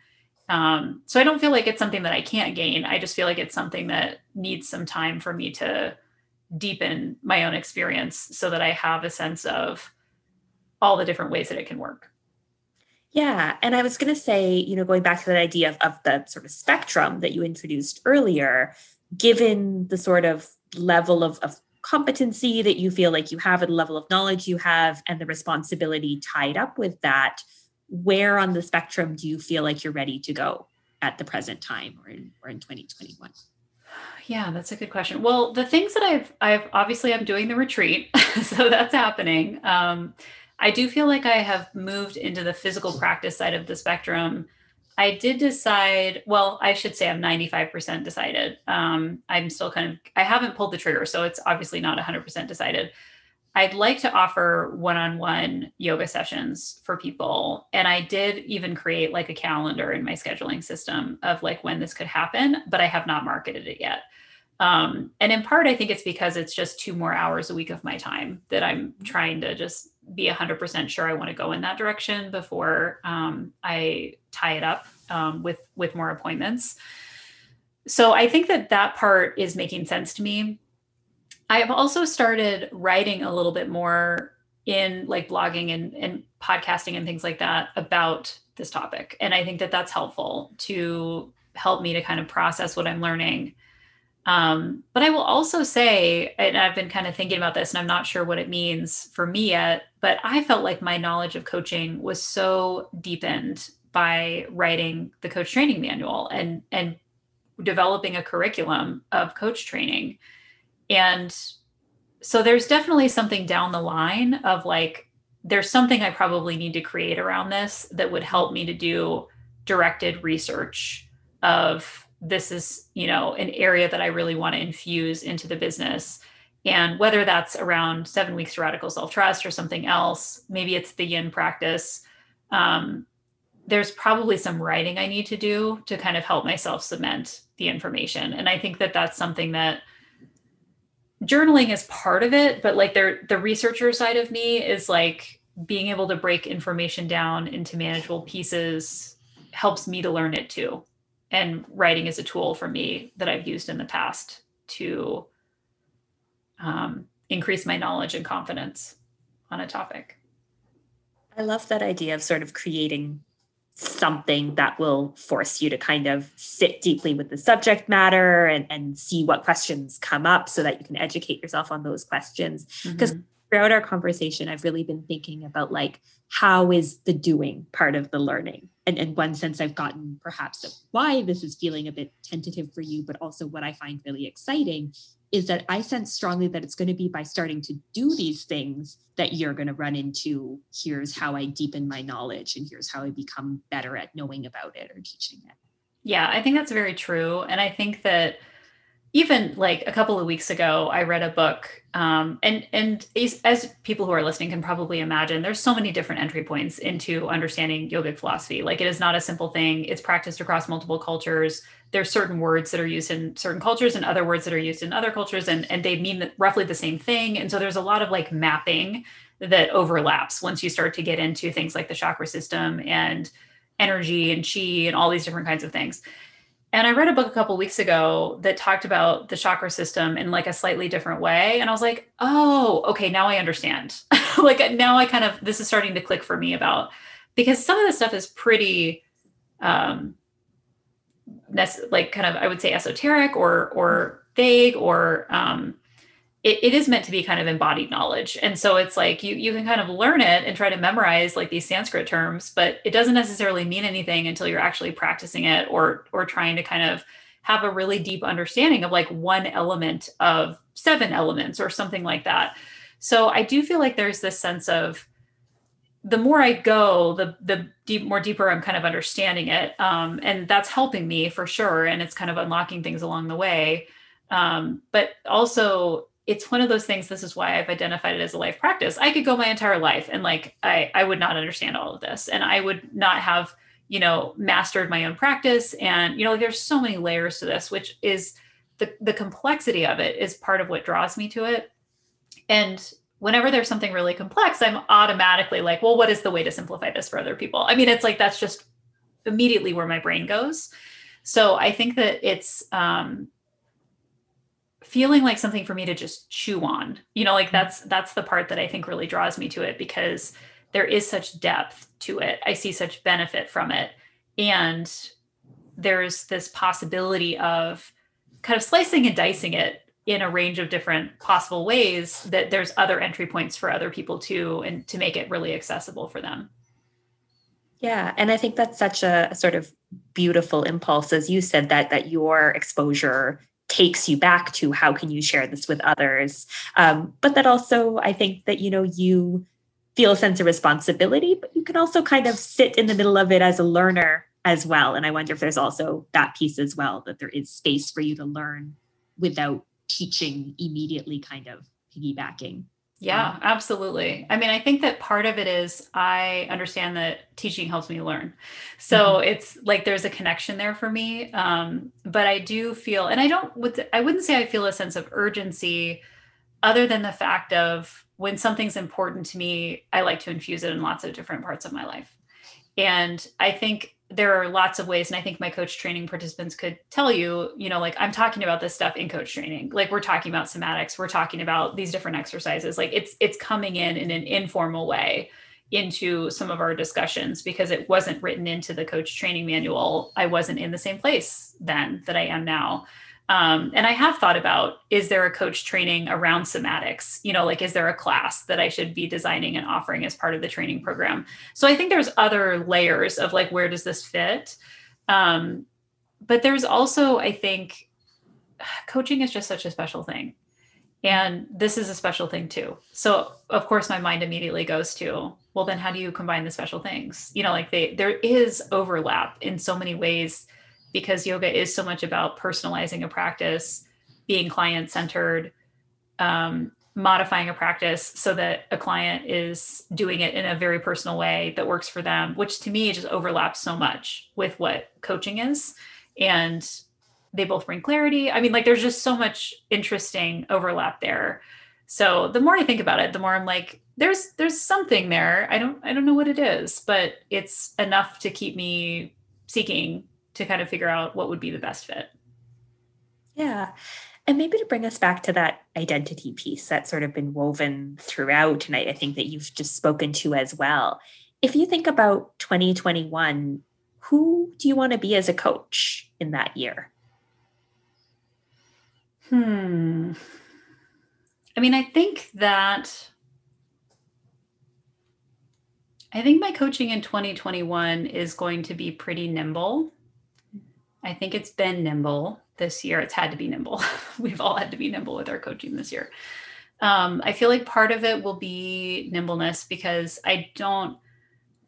A: Um, so I don't feel like it's something that I can't gain. I just feel like it's something that needs some time for me to deepen my own experience so that I have a sense of all the different ways that it can work.
B: Yeah. And I was going to say, you know, going back to that idea of, of the sort of spectrum that you introduced earlier, given the sort of level of, of competency that you feel like you have, and the level of knowledge you have, and the responsibility tied up with that, where on the spectrum do you feel like you're ready to go at the present time or in, or in 2021?
A: Yeah, that's a good question. Well, the things that I've I've obviously I'm doing the retreat, <laughs> so that's happening. Um, I do feel like I have moved into the physical practice side of the spectrum. I did decide, well, I should say I'm 95% decided. Um, I'm still kind of, I haven't pulled the trigger, so it's obviously not 100% decided. I'd like to offer one on one yoga sessions for people. And I did even create like a calendar in my scheduling system of like when this could happen, but I have not marketed it yet. Um, and in part, I think it's because it's just two more hours a week of my time that I'm trying to just be 100% sure I want to go in that direction before um, I tie it up um, with with more appointments. so I think that that part is making sense to me. I have also started writing a little bit more in like blogging and, and podcasting and things like that about this topic. And I think that that's helpful to help me to kind of process what I'm learning. Um, but I will also say, and I've been kind of thinking about this and I'm not sure what it means for me yet, but I felt like my knowledge of coaching was so deepened by writing the coach training manual and and developing a curriculum of coach training. And so there's definitely something down the line of like there's something I probably need to create around this that would help me to do directed research of this is, you know, an area that I really want to infuse into the business. And whether that's around seven weeks to radical self trust or something else, maybe it's the yin practice. Um, there's probably some writing I need to do to kind of help myself cement the information. And I think that that's something that journaling is part of it, but like the researcher side of me is like being able to break information down into manageable pieces helps me to learn it too. And writing is a tool for me that I've used in the past to um, increase my knowledge and confidence on a topic.
B: I love that idea of sort of creating something that will force you to kind of sit deeply with the subject matter and, and see what questions come up so that you can educate yourself on those questions. Because mm-hmm. Throughout our conversation, I've really been thinking about like, how is the doing part of the learning? And in one sense, I've gotten perhaps why this is feeling a bit tentative for you, but also what I find really exciting is that I sense strongly that it's going to be by starting to do these things that you're going to run into here's how I deepen my knowledge and here's how I become better at knowing about it or teaching it.
A: Yeah, I think that's very true. And I think that even like a couple of weeks ago, I read a book, um, and and as, as, people who are listening can probably imagine, there's so many different entry points into understanding yogic philosophy. Like it is not a simple thing; it's practiced across multiple cultures. There's certain words that are used in certain cultures, and other words that are used in other cultures, and and they mean roughly the same thing. And so there's a lot of like mapping that overlaps once you start to get into things like the chakra system and energy and chi and all these different kinds of things. And I read a book a couple weeks ago that talked about the chakra system in like a slightly different way. And I was like, oh, okay, now I understand. <laughs> like now I kind of, this is starting to click for me about because some of the stuff is pretty, um, like kind of, I would say esoteric or, or vague or, um, it, it is meant to be kind of embodied knowledge and so it's like you you can kind of learn it and try to memorize like these sanskrit terms but it doesn't necessarily mean anything until you're actually practicing it or or trying to kind of have a really deep understanding of like one element of seven elements or something like that so i do feel like there's this sense of the more I go, the the deep more deeper I'm kind of understanding it, um, and that's helping me for sure. And it's kind of unlocking things along the way. Um, but also, it's one of those things this is why i've identified it as a life practice. I could go my entire life and like i i would not understand all of this. And i would not have you know mastered my own practice. And you know there's so many layers to this which is the the complexity of it is part of what draws me to it. And whenever there's something really complex i'm automatically like well what is the way to simplify this for other people? I mean it's like that's just immediately where my brain goes. So i think that it's um feeling like something for me to just chew on. You know like mm-hmm. that's that's the part that i think really draws me to it because there is such depth to it. I see such benefit from it. And there's this possibility of kind of slicing and dicing it in a range of different possible ways that there's other entry points for other people too and to make it really accessible for them.
B: Yeah and i think that's such a, a sort of beautiful impulse as you said that that your exposure takes you back to how can you share this with others. Um, but that also i think that you know you feel a sense of responsibility but you can also kind of sit in the middle of it as a learner as well. And i wonder if there's also that piece as well that there is space for you to learn without teaching immediately kind of piggybacking
A: yeah, um, absolutely. I mean, I think that part of it is I understand that teaching helps me learn. So mm-hmm. it's like there's a connection there for me. Um, but I do feel, and I don't, with, I wouldn't say I feel a sense of urgency other than the fact of when something's important to me, I like to infuse it in lots of different parts of my life. And I think there are lots of ways and i think my coach training participants could tell you you know like i'm talking about this stuff in coach training. Like we're talking about somatics we're talking about these different exercises. Like it's it's coming in in an informal way into some of our discussions because it wasn't written into the coach training manual. I wasn't in the same place then that i am now um, and I have thought about is there a coach training around somatics? You know, like is there a class that I should be designing and offering as part of the training program? So I think there's other layers of like where does this fit? Um, but there's also, I think, coaching is just such a special thing. And this is a special thing too. So of course my mind immediately goes to, well, then how do you combine the special things? You know, like they there is overlap in so many ways because yoga is so much about personalizing a practice, being client centered, um, modifying a practice so that a client is doing it in a very personal way that works for them, which to me just overlaps so much with what coaching is. And they both bring clarity. I mean, like there's just so much interesting overlap there. So the more I think about it, the more I'm like, there's there's something there. I don't I don't know what it is, but it's enough to keep me seeking to kind of figure out what would be the best fit.
B: Yeah. And maybe to bring us back to that identity piece that's sort of been woven throughout, and I, I think that you've just spoken to as well. If you think about 2021, who do you want to be as a coach in that year?
A: Hmm. I mean, I think that I think my coaching in 2021 is going to be pretty nimble. I think it's been nimble this year. It's had to be nimble. <laughs> We've all had to be nimble with our coaching this year. Um, I feel like part of it will be nimbleness because I don't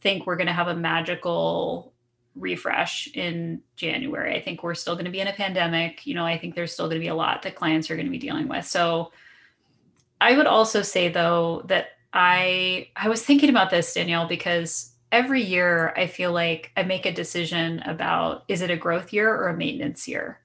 A: think we're going to have a magical refresh in January. I think we're still going to be in a pandemic. You know, I think there's still going to be a lot that clients are going to be dealing with. So I would also say though that I I was thinking about this Danielle because every year I feel like I make a decision about is it a growth year or a maintenance year?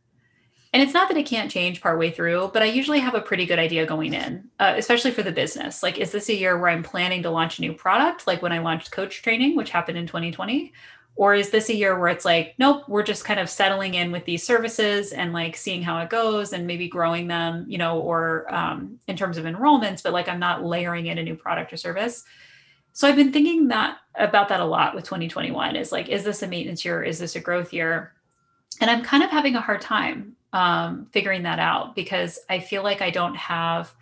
A: And it's not that it can't change partway through, but I usually have a pretty good idea going in, uh, especially for the business. Like, is this a year where I'm planning to launch a new product, like when I launched coach training, which happened in 2020? Or is this a year where it's like, nope, we're just kind of settling in with these services and like seeing how it goes and maybe growing them, you know, or um, in terms of enrollments, but like I'm not layering in a new product or service. So I've been thinking that about that a lot with 2021 is like, is this a maintenance year? Is this a growth year? And I'm kind of having a hard time um, figuring that out because I feel like I don't have,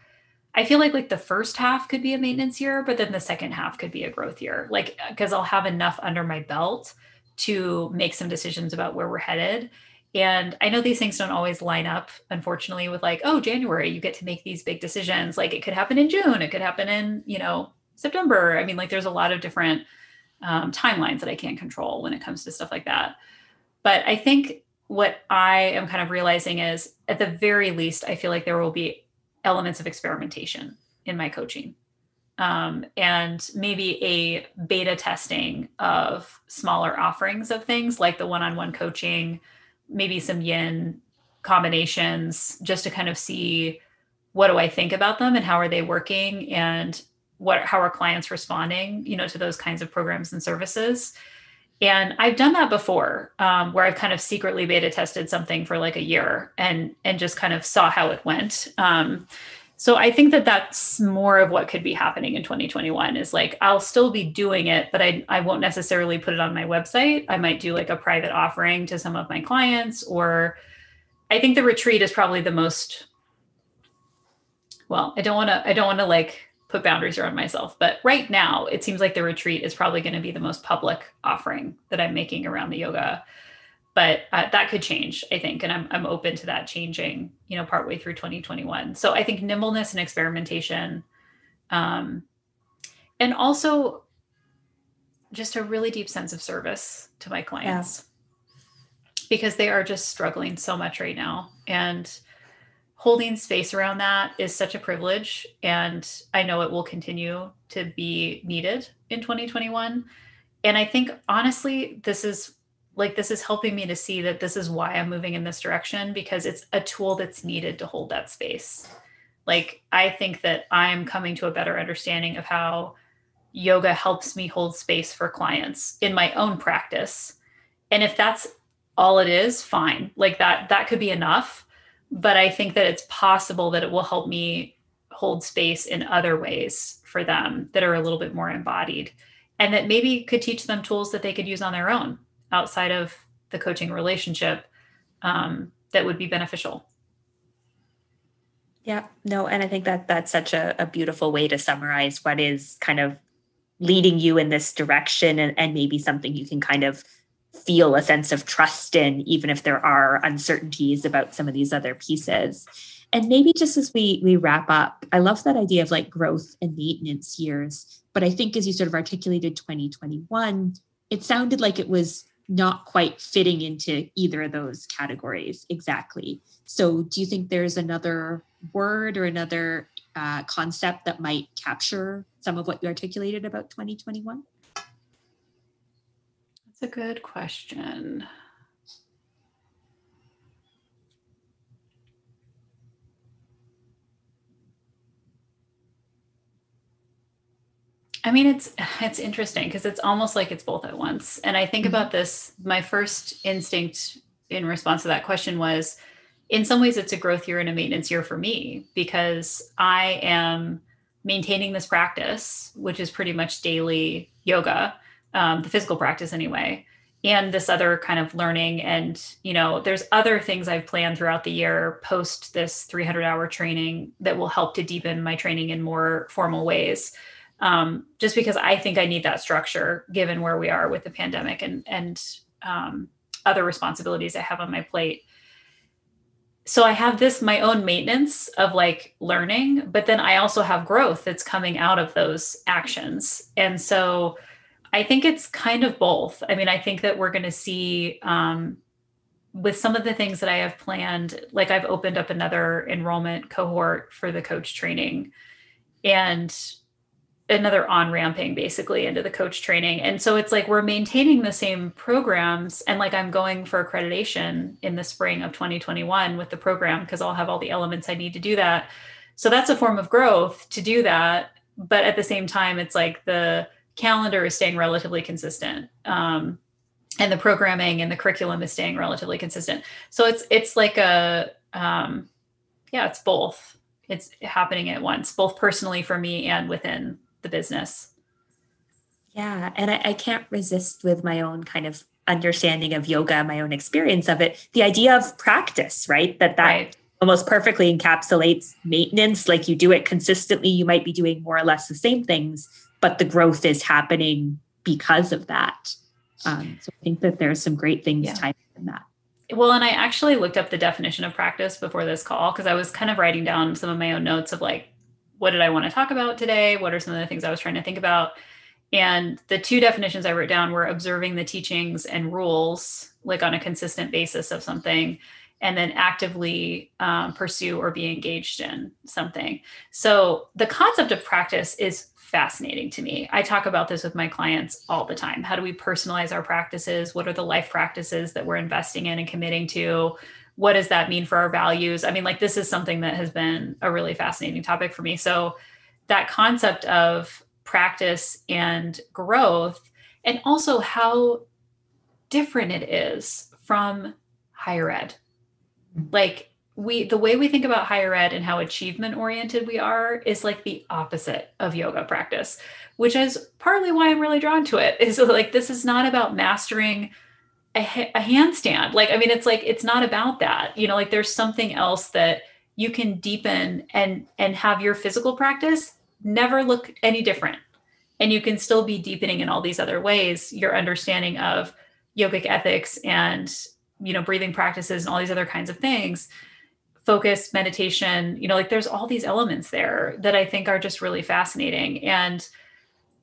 A: I feel like like the first half could be a maintenance year, but then the second half could be a growth year. Like, because I'll have enough under my belt to make some decisions about where we're headed. And I know these things don't always line up, unfortunately, with like, oh, January, you get to make these big decisions. Like it could happen in June, it could happen in, you know, September. I mean, like there's a lot of different um, timelines that I can't control when it comes to stuff like that. But I think what I am kind of realizing is at the very least, I feel like there will be elements of experimentation in my coaching. Um, and maybe a beta testing of smaller offerings of things like the one on one coaching, maybe some yin combinations, just to kind of see what do I think about them and how are they working and what how are clients responding you know to those kinds of programs and services. And i've done that before um, where i've kind of secretly beta tested something for like a year and and just kind of saw how it went. Um, so i think that that's more of what could be happening in 2021 is like i'll still be doing it but i, I won't necessarily put it on my website. I might do like a private offering to some of my clients or i think the retreat is probably the most well i don't want to i don't want to like put boundaries around myself. But right now, it seems like the retreat is probably going to be the most public offering that I'm making around the yoga. But uh, that could change, I think, and I'm I'm open to that changing, you know, partway through 2021. So I think nimbleness and experimentation, um, and also just a really deep sense of service to my clients yeah. because they are just struggling so much right now, and holding space around that is such a privilege and i know it will continue to be needed in 2021 and i think honestly this is like this is helping me to see that this is why i'm moving in this direction because it's a tool that's needed to hold that space. Like i think that i'm coming to a better understanding of how yoga helps me hold space for clients in my own practice. And if that's all it is fine. Like that that could be enough but i think that it's possible that it will help me hold space in other ways for them that are a little bit more embodied and that maybe could teach them tools that they could use on their own outside of the coaching relationship um, that would be beneficial.
B: Yeah no and i think that that's such a, a beautiful way to summarize what is kind of leading you in this direction and, and maybe something you can kind of feel a sense of trust in, even if there are uncertainties about some of these other pieces. And maybe just as we we wrap up, I love that idea of like growth and maintenance years. But I think as you sort of articulated 2021, it sounded like it was not quite fitting into either of those categories exactly. So do you think there's another word or another uh, concept that might capture some of what you articulated about 2021?
A: That's a good question. I mean, it's <sighs> it's interesting because it's almost like it's both at once. And I think mm-hmm. about this. My first instinct in response to that question was, in some ways, it's a growth year and a maintenance year for me because I am maintaining this practice, which is pretty much daily yoga, um, the physical practice anyway and this other kind of learning. And you know there's other things i've planned throughout the year post this 300 hour training that will help to deepen my training in more formal ways. Um, just because i think i need that structure given where we are with the pandemic and and um, other responsibilities i have on my plate. So i have this my own maintenance of like learning but then i also have growth that's coming out of those actions. And so I think it's kind of both. I mean, I think that we're going to see um, with some of the things that I have planned, like I've opened up another enrollment cohort for the coach training and another on ramping basically into the coach training. And so it's like we're maintaining the same programs. And like I'm going for accreditation in the spring of 2021 with the program because I'll have all the elements I need to do that. So that's a form of growth to do that. But at the same time, it's like the, calendar is staying relatively consistent. Um, and the programming and the curriculum is staying relatively consistent. So it's it's like a um, yeah, it's both. It's happening at once, both personally for me and within the business.
B: Yeah, and I, I can't resist with my own kind of understanding of yoga, my own experience of it, the idea of practice, right? That that right. almost perfectly encapsulates maintenance. Like you do it consistently, you might be doing more or less the same things, but the growth is happening because of that. Um, so I think that there's some great things yeah. tied in that.
A: Well, and I actually looked up the definition of practice before this call because I was kind of writing down some of my own notes of like, what did I want to talk about today? What are some of the things I was trying to think about? And the two definitions I wrote down were observing the teachings and rules, like on a consistent basis of something, and then actively um, pursue or be engaged in something. So the concept of practice is fascinating to me. I talk about this with my clients all the time. How do we personalize our practices? What are the life practices that we're investing in and committing to? What does that mean for our values? I mean, like, this is something that has been a really fascinating topic for me. So, that concept of practice and growth, and also how different it is from higher ed. Mm-hmm. Like, we the way we think about higher ed and how achievement oriented we are is like the opposite of yoga practice which is partly why i'm really drawn to it. <laughs> Is like this is not about mastering a, a handstand. Like i mean it's like it's not about that. You know like there's something else that you can deepen and and have your physical practice never look any different. And you can still be deepening in all these other ways your understanding of yogic ethics and you know breathing practices and all these other kinds of things focus meditation you know like there's all these elements there that i think are just really fascinating. And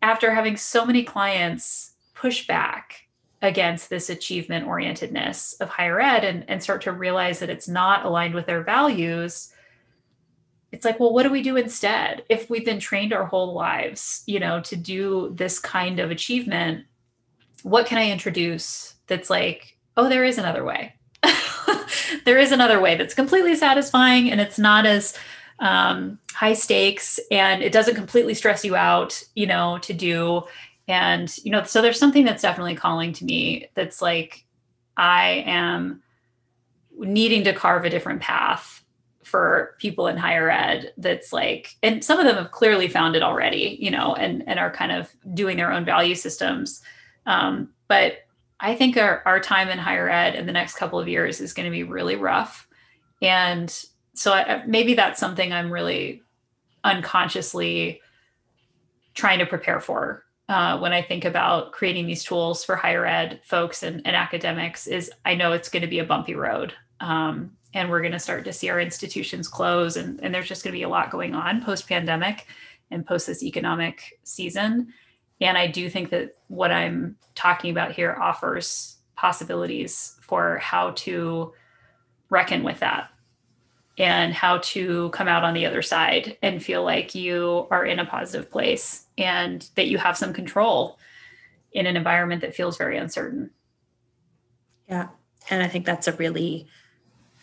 A: after having so many clients push back against this achievement orientedness of higher ed and, and start to realize that it's not aligned with their values it's like well what do we do instead? If we've been trained our whole lives you know to do this kind of achievement what can i introduce that's like oh there is another way <laughs> there is another way that's completely satisfying and it's not as um, high stakes and it doesn't completely stress you out, you know, to do. And, you know, so there's something that's definitely calling to me that's like I am needing to carve a different path for people in higher ed that's like and some of them have clearly found it already you know and and are kind of doing their own value systems um, but i think our, our time in higher ed in the next couple of years is going to be really rough and so I, maybe that's something i'm really unconsciously trying to prepare for uh, when I think about creating these tools for higher ed folks and, and academics is I know it's going to be a bumpy road. Um, and we're going to start to see our institutions close and, and there's just going to be a lot going on post pandemic and post this economic season. And I do think that what I'm talking about here offers possibilities for how to reckon with that and how to come out on the other side and feel like you are in a positive place and that you have some control in an environment that feels very uncertain.
B: Yeah. And I think that's a really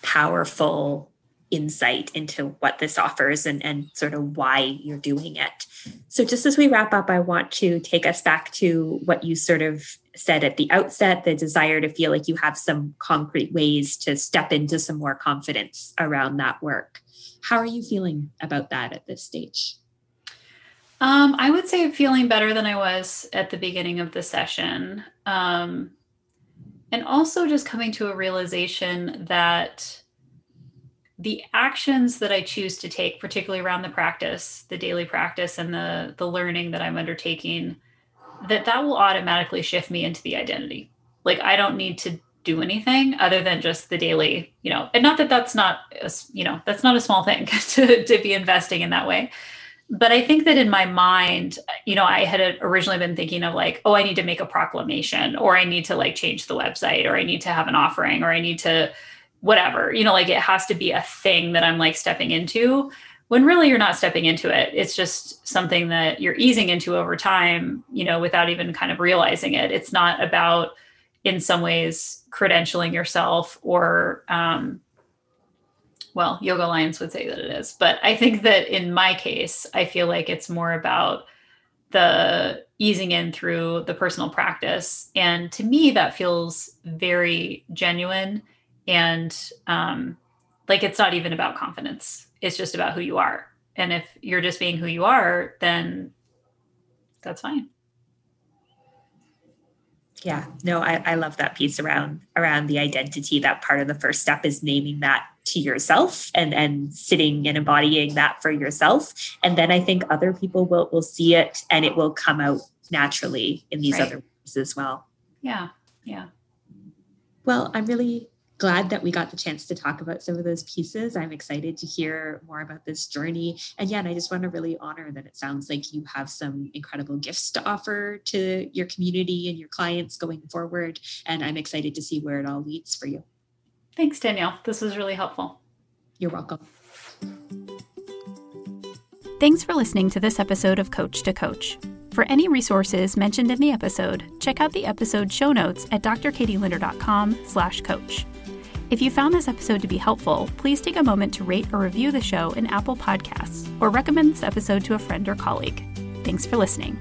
B: powerful insight into what this offers and, and sort of why you're doing it. So, just as we wrap up, I want to take us back to what you sort of said at the outset the desire to feel like you have some concrete ways to step into some more confidence around that work. How are you feeling about that at this stage?
A: Um, I would say feeling better than I was at the beginning of the session. Um, and also just coming to a realization that the actions that I choose to take, particularly around the practice, the daily practice and the the learning that I'm undertaking, that that will automatically shift me into the identity. Like I don't need to do anything other than just the daily, you know, and not that that's not, a, you know, that's not a small thing <laughs> to, to be investing in that way. But I think that in my mind, you know, I had originally been thinking of like, oh, I need to make a proclamation or I need to like change the website or I need to have an offering or I need to whatever, you know, like it has to be a thing that I'm like stepping into when really you're not stepping into it. It's just something that you're easing into over time you know without even kind of realizing it. It's not about in some ways credentialing yourself or um, well yoga alliance would say that it is. But i think that in my case i feel like it's more about the easing in through the personal practice. And to me that feels very genuine and um, like it's not even about confidence it's just about who you are. And if you're just being who you are, then that's fine.
B: Yeah, no, I, I love that piece around around the identity. That part of the first step is naming that to yourself and and sitting and embodying that for yourself. And then I think other people will will see it and it will come out naturally in these right. other ways as well.
A: Yeah. Yeah.
B: Well, I'm really glad that we got the chance to talk about some of those pieces. I'm excited to hear more about this journey. And yeah, and I just want to really honor that it sounds like you have some incredible gifts to offer to your community and your clients going forward. And I'm excited to see where it all leads for you.
A: Thanks, Danielle. This was really helpful.
B: You're welcome.
D: Thanks for listening to this episode of Coach to Coach. For any resources mentioned in the episode, check out the episode show notes at drkatielinder.com slash coach. If you found this episode to be helpful, please take a moment to rate or review the show in Apple Podcasts or recommend this episode to a friend or colleague. Thanks for listening.